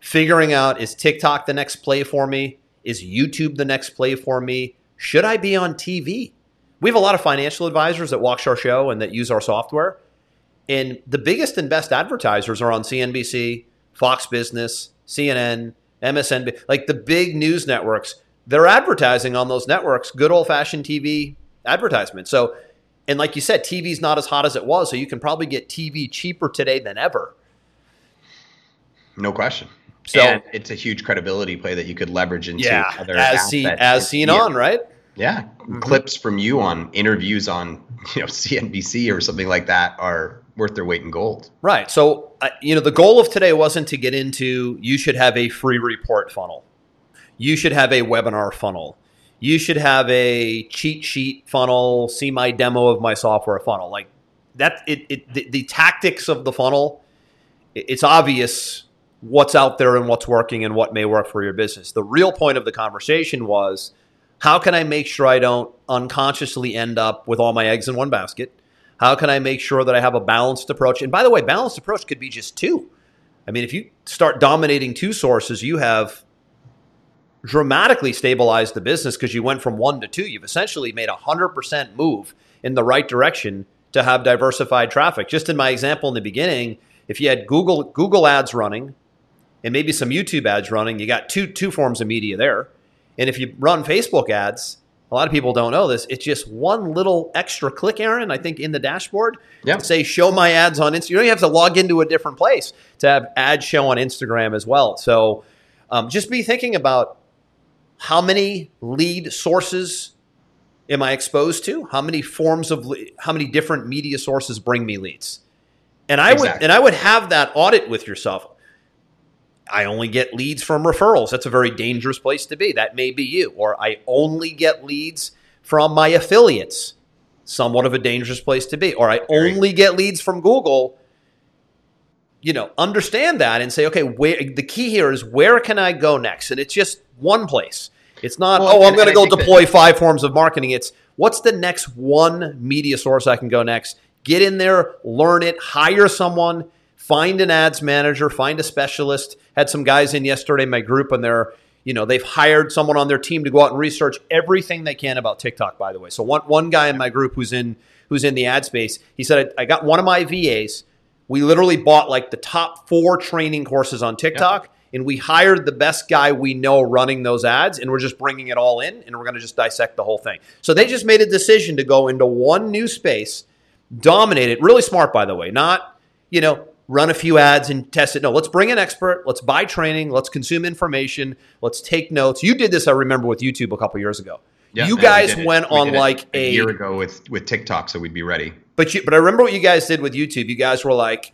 figuring out is TikTok the next play for me? Is YouTube the next play for me? Should I be on TV? we have a lot of financial advisors that watch our show and that use our software. And the biggest and best advertisers are on CNBC, Fox Business, CNN, MSNBC, like the big news networks. They're advertising on those networks, good old fashioned TV advertisement. So, and like you said, TV's not as hot as it was, so you can probably get TV cheaper today than ever. No question. So and it's a huge credibility play that you could leverage into yeah, other as seen as seen on, right? Yeah. Mm-hmm. Clips from you on interviews on, you know, CNBC or something like that are worth their weight in gold. Right. So, uh, you know, the goal of today wasn't to get into you should have a free report funnel. You should have a webinar funnel. You should have a cheat sheet funnel, see my demo of my software funnel. Like that it, it the, the tactics of the funnel it's obvious what's out there and what's working and what may work for your business. The real point of the conversation was how can I make sure I don't unconsciously end up with all my eggs in one basket? How can I make sure that I have a balanced approach? And by the way, balanced approach could be just two. I mean, if you start dominating two sources, you have dramatically stabilized the business because you went from one to two. You've essentially made a 100% move in the right direction to have diversified traffic. Just in my example in the beginning, if you had Google Google ads running and maybe some YouTube ads running, you got two two forms of media there. And if you run Facebook ads, a lot of people don't know this. It's just one little extra click, Aaron, I think, in the dashboard. Yeah. Say, show my ads on Instagram. You don't have to log into a different place to have ads show on Instagram as well. So um, just be thinking about how many lead sources am I exposed to? How many forms of, how many different media sources bring me leads? And I exactly. would, and I would have that audit with yourself. I only get leads from referrals. That's a very dangerous place to be. That may be you. Or I only get leads from my affiliates. Somewhat of a dangerous place to be. Or I only get leads from Google. You know, understand that and say, okay, where the key here is where can I go next? And it's just one place. It's not, well, oh, I'm going to go deploy that- five forms of marketing. It's what's the next one media source I can go next? Get in there, learn it, hire someone find an ads manager, find a specialist. Had some guys in yesterday in my group, and they're you know they've hired someone on their team to go out and research everything they can about TikTok. By the way, so one one guy in my group who's in who's in the ad space, he said I, got one of my VAs. We literally bought like the top four training courses on TikTok. And we hired the best guy we know running those ads, and we're just bringing it all in, and we're going to just dissect the whole thing. So they just made a decision to go into one new space, dominate it. Really smart, by the way. Not, you know, run a few ads and test it. No, let's bring an expert. Let's buy training. Let's consume information. Let's take notes. You did this, I remember, with YouTube a couple years ago. Yeah, you guys went on like a, a, year ago with with TikTok, so we'd be ready. But you, but I remember what you guys did with YouTube. You guys were like,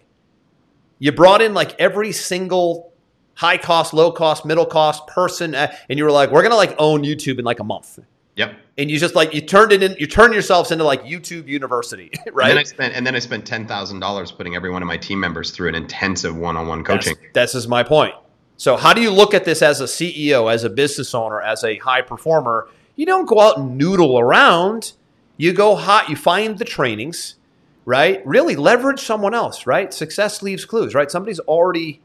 you brought in like every single high cost, low cost, middle cost person, uh, and you were like, we're gonna like own YouTube in like a month. Yep. And you just like you turned it in, you turned yourselves into like YouTube University, right? And then I spent and then I spent ten thousand dollars putting every one of my team members through an intensive one-on-one coaching. That's, that's my point. So how do you look at this as a CEO, as a business owner, as a high performer? You don't go out and noodle around. You go hot. You find the trainings, right? Really leverage someone else, right? Success leaves clues, right? Somebody's already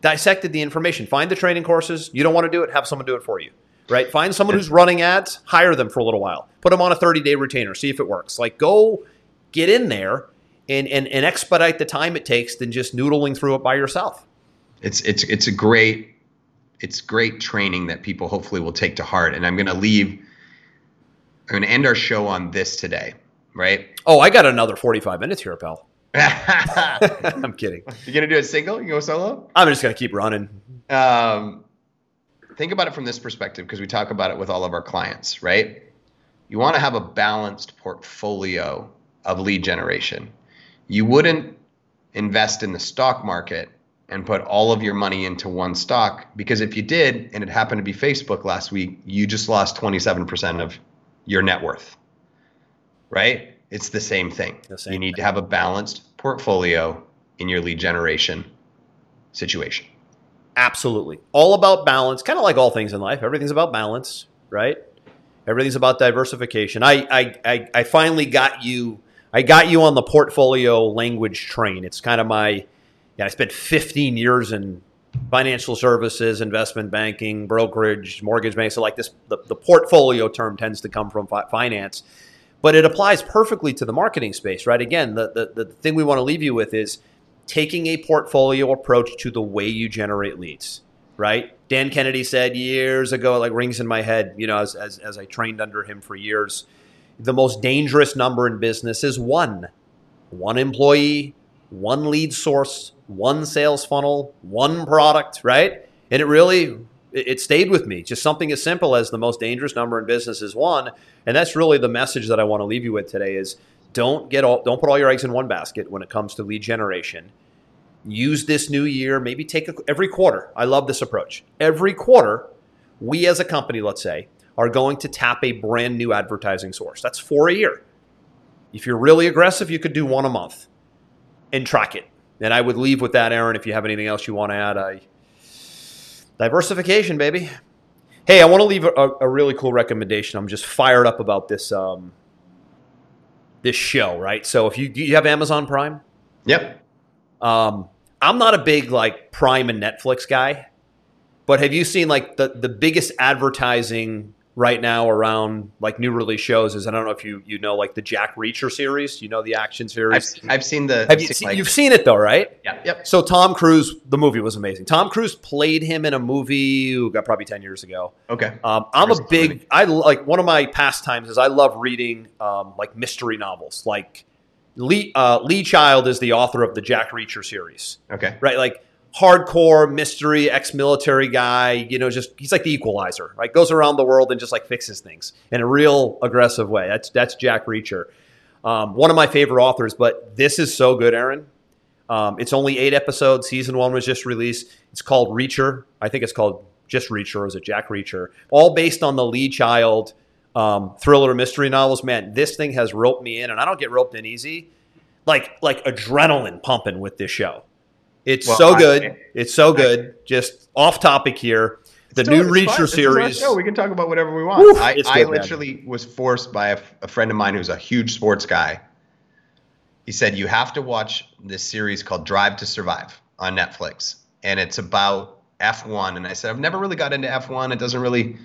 dissected the information. Find the training courses. You don't want to do it, have someone do it for you right? Find someone who's running ads, hire them for a little while, put them on a 30 day retainer, see if it works. Like go get in there and, and, and expedite the time it takes than just noodling through it by yourself. It's, it's, it's a great, it's great training that people hopefully will take to heart. And I'm going to leave, I'm going to end our show on this today, right? Oh, I got another 45 minutes here, pal. I'm kidding. You're gonna do a single? You go solo? I'm just gonna keep running. Um, think about it from this perspective because we talk about it with all of our clients, right? You want to have a balanced portfolio of lead generation. You wouldn't invest in the stock market and put all of your money into one stock because if you did and it happened to be Facebook last week, you just lost 27% of your net worth. Right? It's the same thing. The same you need thing. to have a balanced portfolio in your lead generation situation. Absolutely. All about balance, kind of like all things in life. Everything's about balance, right? Everything's about diversification. I, I, I, I finally got you. I got you on the portfolio language train. It's kind of my. Yeah, I spent 15 years in financial services, investment banking, brokerage, mortgage banking. So, like this, the, the portfolio term tends to come from fi- finance, but it applies perfectly to the marketing space, right? Again, the, the, the thing we want to leave you with is taking a portfolio approach to the way you generate leads, right? Dan Kennedy said years ago, like rings in my head, you know, as, as, as I trained under him for years, the most dangerous number in business is one. One employee, one lead source, one sales funnel, one product, right? And it really it stayed with me. Just something as simple as the most dangerous number in business is one, and that's really the message that I want to leave you with today is don't get all don't put all your eggs in one basket when it comes to lead generation. Use this new year, maybe take a, every quarter. I love this approach. Every quarter, we as a company, let's say, are going to tap a brand new advertising source. That's four a year. If you're really aggressive, you could do one a month and track it. And I would leave with that, Aaron. If you have anything else you want to add, I diversification, baby. Hey, I want to leave a, a, really cool recommendation. I'm just fired up about this um, this show, right? So if you you have Amazon Prime, yep. Um, I'm not a big like Prime and Netflix guy, but have you seen like the the biggest advertising right now around like new release shows is I don't know if you you know like the Jack Reacher series. You know the action series. I've, I've seen the. Have you seen, like, you've seen it though, right? Yeah. Yep. So Tom Cruise, the movie was amazing. Tom Cruise played him in a movie ooh, got probably ten years ago. Okay. Um, I'm a big. I like one of my pastimes is I love reading um, like mystery novels. Like Lee uh, Lee Child is the author of the Jack Reacher series. Okay. Right. Like hardcore mystery ex-military guy you know just he's like the equalizer right? Goes around the world and just like fixes things in a real aggressive way. That's that's jack reacher. Um, one of my favorite authors but this is so good aaron. Um, it's only eight episodes. Season one was just released. It's called reacher. I think it's called just reacher or is it jack reacher? All based on the lee child um, thriller mystery novels. Man this thing has roped me in and i don't get roped in easy. Like like adrenaline pumping with this show it's well, so good. I, it's so good. I, Just off topic here. The new Reacher series. Show. We can talk about whatever we want. I, good, I, literally man. was forced by a, a friend of mine who's a huge sports guy. He said you have to watch this series called Drive to Survive on Netflix, and it's about F1. And I said I've never really got into F1. It doesn't really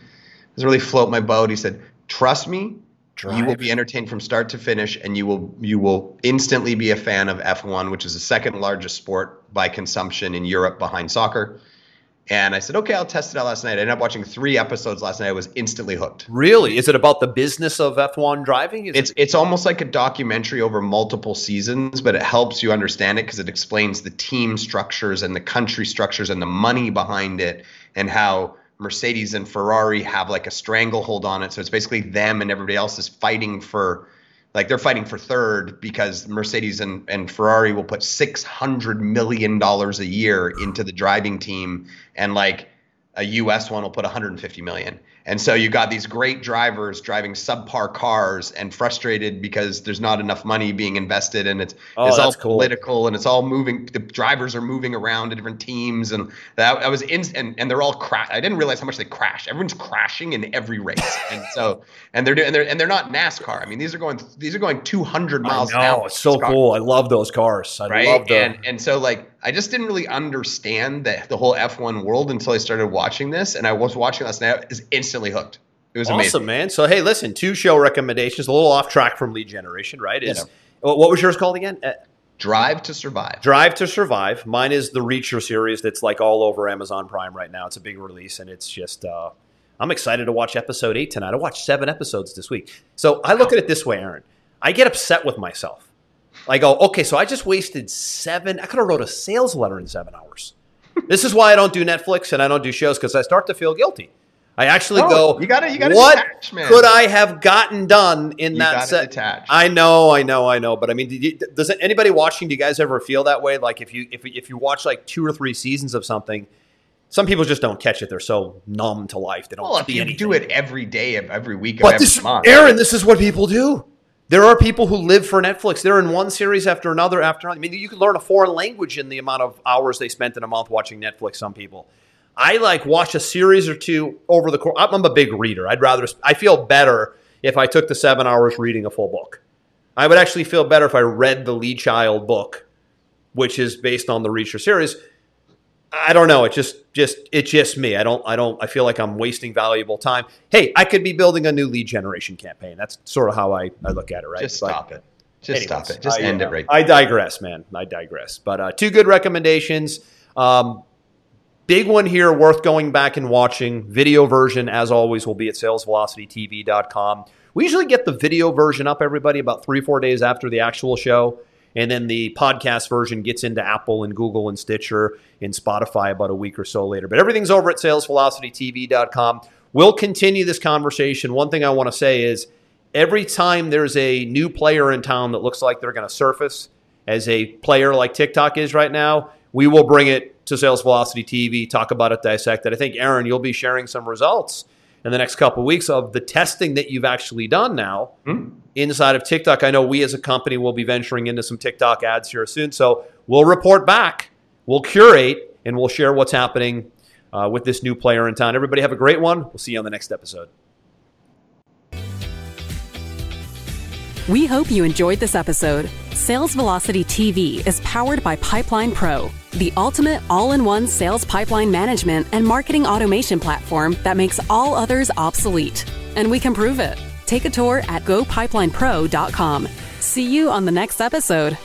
doesn't really float my boat. He said, trust me, Drive. You will be entertained from start to finish, and you will you will instantly be a fan of F1, which is the second largest sport by consumption in Europe behind soccer. And I said, okay, I'll test it out last night. I ended up watching three episodes last night. I was instantly hooked. Really? Is it about the business of F1 driving? Is it's it- it's almost like a documentary over multiple seasons, but it helps you understand it because it explains the team structures and the country structures and the money behind it and how Mercedes and Ferrari have like a stranglehold on it. So it's basically them and everybody else is fighting for like they're fighting for third because Mercedes and, and Ferrari will put six hundred million dollars a year into the driving team and like a US one will put 150 million. And so you got these great drivers driving subpar cars and frustrated because there's not enough money being invested and it's, oh, it's all cool. political and it's all moving. The drivers are moving around to different teams and that I was in and, and they're all crash. I didn't realize how much they crash. Everyone's crashing in every race. and so and they're doing and they're and they're not NASCAR. I mean these are going these are going 200 miles I know, It's so cool. I love those cars. I right? love them. And and so like I just didn't really understand the the whole F1 world until I started watching this and I was watching last night. I was instantly hooked. It was awesome, amazing. man. So hey, listen, two show recommendations, a little off track from lead generation, right? Is what was yours called again? Uh, Drive to Survive. Drive to Survive. Mine is the Reacher series that's like all over Amazon Prime right now. It's a big release, and it's just uh, I'm excited to watch episode eight tonight. I watched seven episodes this week. So I look at it this way, Aaron. I get upset with myself. I go, okay, so I just wasted seven. I could have wrote a sales letter in seven hours. this is why I don't do Netflix and I don't do shows because I start to feel guilty. I actually no, go. You got to. You got. What detach, man. could I have gotten done in you that set? Detach. I know, I know, I know. But I mean, you, does anybody watching? Do you guys ever feel that way? Like if you if if you watch like two or three seasons of something, some people just don't catch it. They're so numb to life. They don't. Well, if you anything. do it every day of every week but of every this, month, Aaron, this is what people do. There are people who live for Netflix. They're in one series after another after another. I mean, you can learn a foreign language in the amount of hours they spent in a month watching Netflix. Some people. I like watch a series or two over the course. I'm a big reader. I'd rather. I feel better if I took the seven hours reading a full book. I would actually feel better if I read the Lee Child book, which is based on the Reacher series. I don't know. It just, just, it's just me. I don't, I don't. I feel like I'm wasting valuable time. Hey, I could be building a new lead generation campaign. That's sort of how I, I look at it. Right? Just stop it. Just anyways, stop it. Just I, end it right. I digress, man. I digress. But uh, two good recommendations. Um, Big one here, worth going back and watching. Video version, as always, will be at salesvelocitytv.com. We usually get the video version up, everybody, about three, four days after the actual show. And then the podcast version gets into Apple and Google and Stitcher and Spotify about a week or so later. But everything's over at salesvelocitytv.com. We'll continue this conversation. One thing I want to say is every time there's a new player in town that looks like they're going to surface as a player like TikTok is right now, we will bring it to Sales Velocity TV, talk about it, dissect it. I think, Aaron, you'll be sharing some results in the next couple of weeks of the testing that you've actually done now mm. Inside of TikTok. I know we as a company will be venturing into some TikTok ads here soon. So we'll report back, we'll curate, and we'll share what's happening uh, with this new player in town. Everybody have a great one. We'll see you on the next episode. We hope you enjoyed this episode. Sales Velocity TV is powered by Pipeline Pro, the ultimate all in one sales pipeline management and marketing automation platform that makes all others obsolete. And we can prove it. Take a tour at gopipelinepro.com. See you on the next episode.